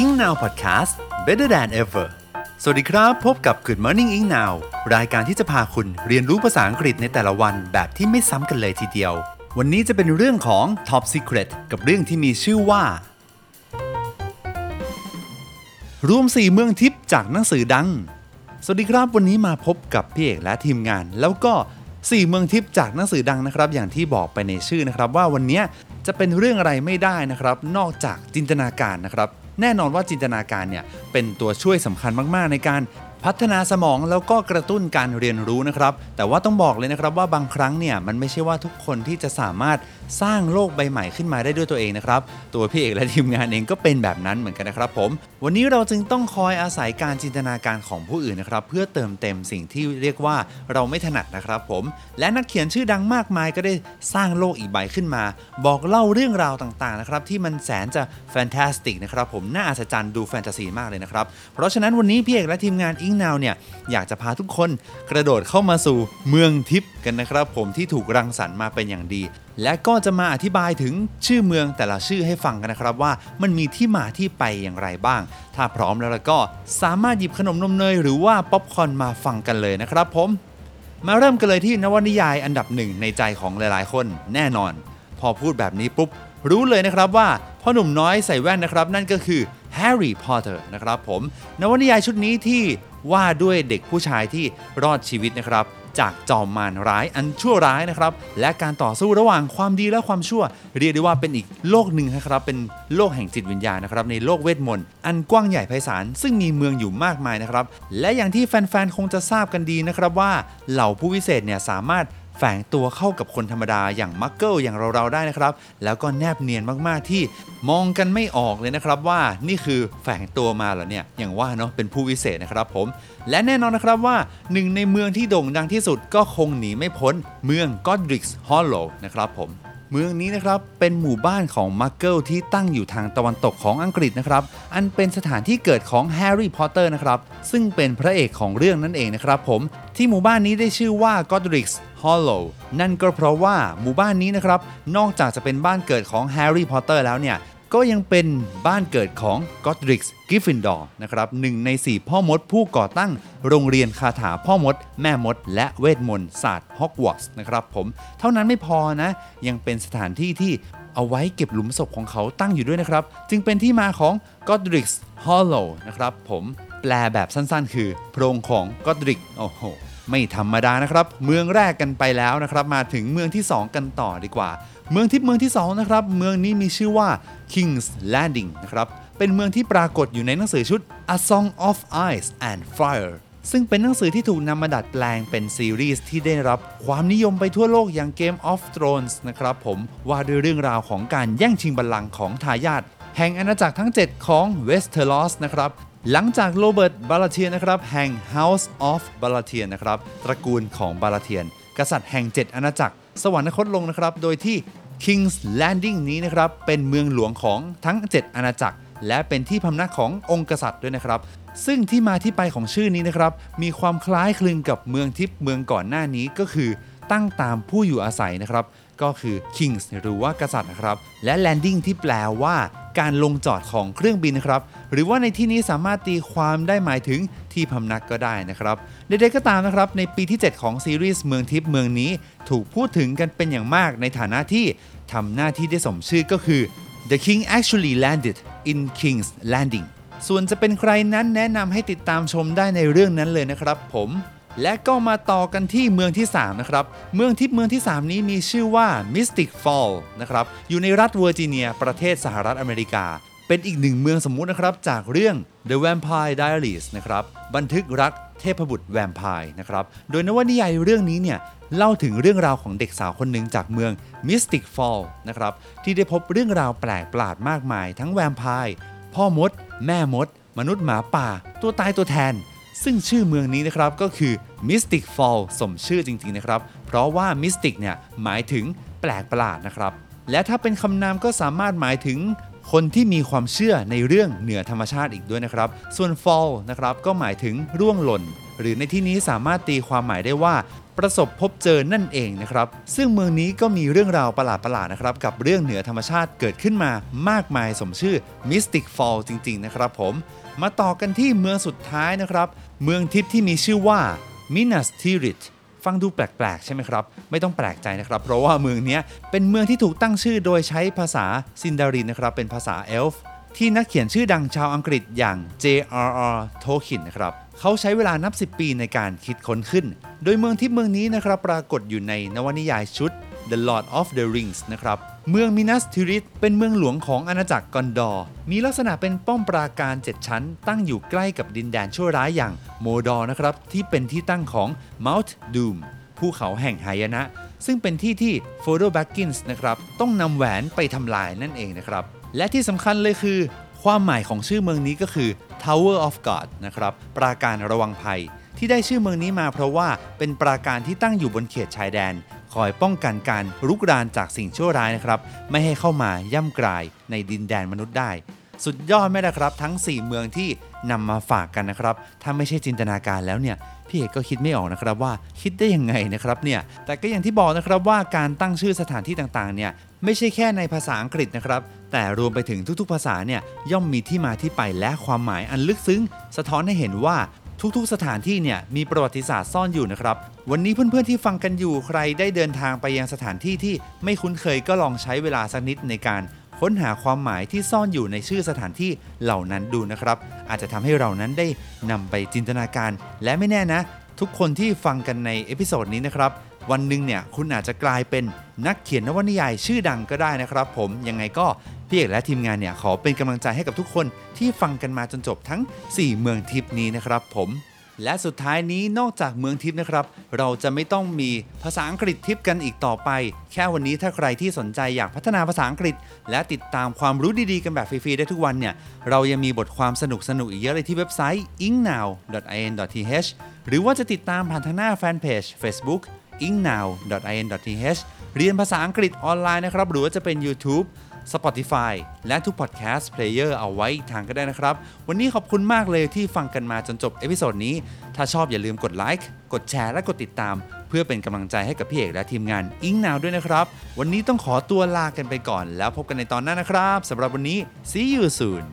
Ing Now Podcast Better than ever สวัสดีครับ พบกับ Good Morning Ing Now รายการที่จะพาคุณเรียนรู้ภาษาอังกฤษในแต่ละวันแบบที่ไม่ซ้ำกันเลยทีเดียว วันนี้จะเป็นเรื่องของ Top Secret กับเรื่องที่มีชื่อว่า รวม 4 เมืองทิพย์จากหนังสือดัง สวัสดีครับวันนี้มาพบกับพี่เอกและทีมงาน แล้วก็ 4 เมืองทิพย์จากหนังสือดังนะครับ อย่างที่บอกไปในชื่อนะครับว่าวันนี้จะเป็นเรื่องอะไรไม่ได้นะครับ นอกจากจินตนาการนะครับ แน่นอนว่าจินตนาการเนี่ยเป็นตัวช่วยสำคัญมากๆ ในการพัฒนาสมองแล้วก็กระตุ้นการเรียนรู้นะครับ แต่ว่าต้องบอกเลยนะครับว่าบางครั้งเนี่ยมันไม่ใช่ว่าทุกคนที่จะสามารถสร้างโลกใบใหม่ขึ้นมาได้ด้วยตัวเองนะครับ ตัวพี่เอกและทีมงานเองก็เป็นแบบนั้นเหมือนกันนะครับผม วันนี้เราจึงต้องคอยอาศัยการจินตนาการของผู้อื่นนะครับ เพื่อเติมเต็มสิ่งที่เรียกว่าเราไม่ถนัดนะครับผม และนักเขียนชื่อดังมากมายก็ได้สร้างโลกอีกใบขึ้นมา บอกเล่าเรื่องราวต่างๆนะครับที่มันแสนจะ fantastic นะครับผมน่าอัศจรรย์ดูแฟนตาซีมากเลยนะครับ เพราะฉะนั้นวันนี้พี่เอกและทีมงาน Engnow เนี่ยอยากจะพาทุกคนกระโดดเข้ามาสู่เมืองทิพย์กันนะครับ ผมที่ถูกรังสรรค์มาเป็นอย่างดี และก็จะมาอธิบายถึงชื่อเมืองแต่ละชื่อให้ฟังกันนะครับว่ามันมีที่มาที่ไปอย่างไรบ้าง ถ้าพร้อมแล้วก็สามารถหยิบขนมนมเนยหรือว่าป๊อปคอร์นมาฟังกันเลยนะครับผม มาเริ่มกันเลยที่นวนิยายอันดับหนึ่งในใจของหลายๆ คนแน่นอน พอพูดแบบนี้ปุ๊บรู้เลยนะครับว่าพ่อหนุ่มน้อยใส่แว่นนะครับ นั่นก็คือแฮร์รี่พอตเตอร์นะครับผมนวนิยายชุดนี้ที่ว่าด้วยเด็กผู้ชายที่รอดชีวิตนะครับ จากจอมมารร้ายอันชั่วร้ายนะครับ และการต่อสู้ระหว่างความดีและความชั่ว เรียกได้ว่าเป็นอีกโลกหนึ่งนะครับ เป็นโลกแห่งจิตวิญญาณนะครับในโลกเวทมนต์อันกว้างใหญ่ไพศาลซึ่งมีเมืองอยู่มากมายนะครับ และอย่างที่แฟนๆคงจะทราบกันดีนะครับว่าเหล่าผู้วิเศษเนี่ยสามารถ แฝงตัวเข้ากับคนธรรมดาอย่างมักเกิลอย่างเราๆได้นะครับ แล้วก็แนบเนียนมากๆที่มองกันไม่ออกเลยนะครับว่านี่คือแฝงตัวมาเหรอเนี่ยอย่างว่าเนาะเป็นผู้วิเศษนะครับผม และแน่นอนนะครับว่าหนึ่งในเมืองที่โด่งดังที่สุดก็คงหนีไม่พ้นเมืองกอดริกส์ฮอลโลนะครับผม เมืองนี้นะครับเป็นหมู่บ้านของมักเกิลที่ตั้งอยู่ทางตะวันตกของอังกฤษนะครับ อันเป็นสถานที่เกิดของแฮร์รี่พอตเตอร์นะครับ ซึ่งเป็นพระเอกของเรื่องนั่นเองนะครับผม ที่หมู่บ้านนี้ได้ชื่อว่ากอดริกส์ฮอลโลนั่นก็เพราะว่าหมู่บ้านนี้นะครับ นอกจากจะเป็นบ้านเกิดของแฮร์รี่พอตเตอร์แล้วเนี่ย ก็ยังเป็นบ้านเกิดของ Godric Gryffindor นะครับหนึ่งใน 4 พ่อมดผู้ก่อตั้งโรงเรียนคาถาพ่อมด แม่มด และเวทมนต์ศาสตร์ฮอกวอตส์นะครับผม เท่านั้นไม่พอนะ ยังเป็นสถานที่ที่เอาไว้เก็บหลุมศพของเขาตั้งอยู่ด้วยนะครับ จึงเป็นที่มาของ Godric Hollow นะครับผมแปลแบบสั้นๆ คือโพรงของ Godric โอ้โห ไม่ธรรมดานะครับ เมืองแรกกันไปแล้วนะครับ มาถึงเมืองที่ 2 กันต่อดีกว่า เมืองที่เมืองที่2นะครับ เมืองนี้มีชื่อว่า King's Landing นะครับ เป็นเมืองที่ปรากฏอยู่ในหนังสือชุด A Song of Ice and Fire ซึ่งเป็นหนังสือที่ถูกนำมาดัดแปลงเป็นซีรีส์ที่ได้รับความนิยมไปทั่วโลกอย่าง Game of Thrones นะครับผมว่าด้วยเรื่องราวของการแย่งชิงบัลลังก์ของทายาทแห่งอาณาจักรทั้ง 7 ของ Westeros นะครับ หลังจากโรเบิร์ตบาลาเทียนนะครับแห่ง House of b a l a t i o n นะครับตระกูลของบาลาเทียน กษัตริย์แห่ง 7 อาณาจักร สวรรคตลงนะครับโดยที่ King's Landing นี้นะครับเป็นเมืองหลวงของทั้ง 7 อาณาจักร และเป็นที่พำนักขององค์กษัตริย์ด้วยนะครับ ซึ่งที่มาที่ไปของชื่อนี้นะครับมีความคล้ายคลึงกับเมืองทิพย์เมืองก่อนหน้านี้ก็คือ ตั้งตามผู้อยู่อาศัยนะครับ ก็คือ Kings หรือว่ากษัตริย์นะครับ และ Landing ที่แปลว่าการลงจอดของเครื่องบินนะครับ หรือว่าในที่นี้สามารถตีความได้หมายถึงที่พำนักก็ได้นะครับใดๆก็ตามนะครับ ในปีที่ 7 ของซีรีส์เมืองทิพย์เมืองนี้ ถูกพูดถึงกันเป็นอย่างมากในฐานะที่ทำหน้าที่ได้สมชื่อก็คือ The King actually landed in King's Landing ส่วนจะเป็นใครนั้นแนะนำให้ติดตามชมได้ในเรื่องนั้นเลยนะครับผม และก็มาต่อกันที่เมืองที่ 3 นะครับ เมืองที่เมืองที่ 3 นี้มีชื่อว่า Mystic Fall นะครับ อยู่ในรัฐเวอร์จิเนีย ประเทศสหรัฐอเมริกา เป็นอีกหนึ่งเมืองสมมุตินะครับ จากเรื่อง The Vampire Diaries นะครับ บันทึกรักเทพบุตรแวมไพร์นะครับ โดยนวนิยายเรื่องนี้เนี่ยเล่าถึงเรื่องราวของเด็กสาวคนหนึ่งจากเมือง Mystic Fall นะครับ ที่ได้พบเรื่องราวแปลกประหลาดมากมาย ทั้งแวมไพร์ พ่อมด แม่มด มนุษย์หมาป่า ตัวตายตัวแทน ซึ่งชื่อเมืองนี้นะครับก็คือ Mystic Fall สมชื่อจริงๆนะครับ เพราะว่า Mystic เนี่ยหมายถึงแปลกประหลาดนะครับ และถ้าเป็นคำนามก็สามารถหมายถึงคนที่มีความเชื่อในเรื่องเหนือธรรมชาติอีกด้วยนะครับ ส่วน fall นะครับก็หมายถึงร่วงหล่น หรือในที่นี้สามารถตีความหมายได้ว่า ประสบพบเจอนั่นเองนะครับ ซึ่งเมืองนี้ก็มีเรื่องราวประหลาดๆนะครับ กับเรื่องเหนือธรรมชาติเกิดขึ้นมามากมายสมชื่อ Mystic Fall จริง ๆ นะครับผม มาต่อกันที่เมืองสุดท้ายนะครับ เมืองทิพย์ที่มีชื่อว่า Minas Tirith ฟังดูแปลกๆ ใช่ไหมครับ ไม่ต้องแปลกใจนะครับ เพราะว่าเมืองนี้เป็นเมืองที่ถูกตั้งชื่อโดยใช้ภาษาซินดารินนะครับ เป็นภาษาเอลฟ์ที่นักเขียนชื่อดังชาวอังกฤษอย่าง J.R.R. Tolkien นะครับ เขาใช้เวลานับ 10 ปีในการคิดค้นขึ้น โดยเมืองที่เมืองนี้นะครับ ปรากฏอยู่ในนวนิยายชุด The Lord of the Rings นะครับ เมืองมินัสทิริสเป็นเมืองหลวงของอาณาจักรกอนดอร์มีลักษณะเป็นป้อมปราการ 7 ชั้น ตั้งอยู่ใกล้กับดินแดนชั่วร้ายอย่างมอร์ดอร์นะครับ ที่เป็นที่ตั้งของ Mount Doom ภูเขาแห่งหายนะ ซึ่งเป็นที่ที่โฟรโดแบ็กกินส์นะครับ ต้องนำแหวนไปทำลายนั่นเองนะครับ และที่สำคัญเลยคือ ความหมายของชื่อเมืองนี้ก็คือ Tower of God นะครับ ปราการระวังภัย ที่ได้ชื่อเมืองนี้มาเพราะว่าเป็นปราการที่ตั้งอยู่บนเขตชายแดน คอยป้องกันการรุกรานจากสิ่งชั่วร้ายนะครับ ไม่ให้เข้ามาย่ำกรายในดินแดนมนุษย์ได้ สุดยอดไหมล่ะครับ ทั้ง 4 เมืองที่นำมาฝากกันนะครับ ถ้าไม่ใช่จินตนาการแล้วเนี่ยพี่เอกก็คิดไม่ออกนะครับว่าคิดได้ยังไงนะครับเนี่ยแต่ก็อย่างที่บอกนะครับว่าการตั้งชื่อสถานที่ต่างๆเนี่ยไม่ใช่แค่ในภาษาอังกฤษนะครับ แต่รวมไปถึงทุกๆ ภาษาเนี่ยย่อมมีที่มาที่ไปและความหมายอันลึกซึ้ง สะท้อนให้เห็นว่าทุกๆ สถานที่เนี่ยมีประวัติศาสตร์ซ่อนอยู่นะครับ วันนี้เพื่อนๆที่ฟังกันอยู่ใครได้เดินทางไปยังสถานที่ที่ไม่คุ้นเคยก็ลองใช้เวลาสักนิดในการ ค้นหาความหมายที่ซ่อนอยู่ในชื่อสถานที่เหล่านั้นดูนะครับ อาจจะทำให้เรานั้นได้นำไปจินตนาการ และไม่แน่นะ ทุกคนที่ฟังกันใน episode นี้นะครับ วันหนึ่งเนี่ยคุณอาจจะกลายเป็นนักเขียนนวนิยายชื่อดังก็ได้นะครับ ผมยังไงก็พี่เอกและทีมงานเนี่ยขอเป็นกำลังใจให้กับทุกคนที่ฟังกันมาจนจบทั้ง 4 เมืองทิพนี้นะครับ ผม และสุดท้ายนี้นอกจากเมืองทิพย์นะครับ เราจะไม่ต้องมีภาษาอังกฤษทิพย์กันอีกต่อไป แค่วันนี้ถ้าใครที่สนใจอยากพัฒนาภาษาอังกฤษ และติดตามความรู้ดีๆ กันแบบฟรีๆได้ทุกวันเนี่ย เรายังมีบทความสนุกๆอีกเยอะเลยที่เว็บไซต์ ingnow.in.th หรือว่าจะติดตามผ่านทางหน้าแฟนเพจ Facebook engnow.in.th เรียนภาษาอังกฤษออนไลน์นะครับหรือว่าจะเป็น YouTube Spotify และทุก Podcast Player เอาไว้อีกทางก็ได้นะครับ วันนี้ขอบคุณมากเลยที่ฟังกันมาจนจบ episode นี้ ถ้าชอบอย่าลืมกดไลค์กดแชร์และกดติดตาม เพื่อเป็นกำลังใจให้กับพี่เอกและทีมงาน Engnow ด้วยนะครับ วันนี้ต้องขอตัวลากันไปก่อน แล้วพบกันในตอนหน้านะครับสำหรับวันนี้ see you soon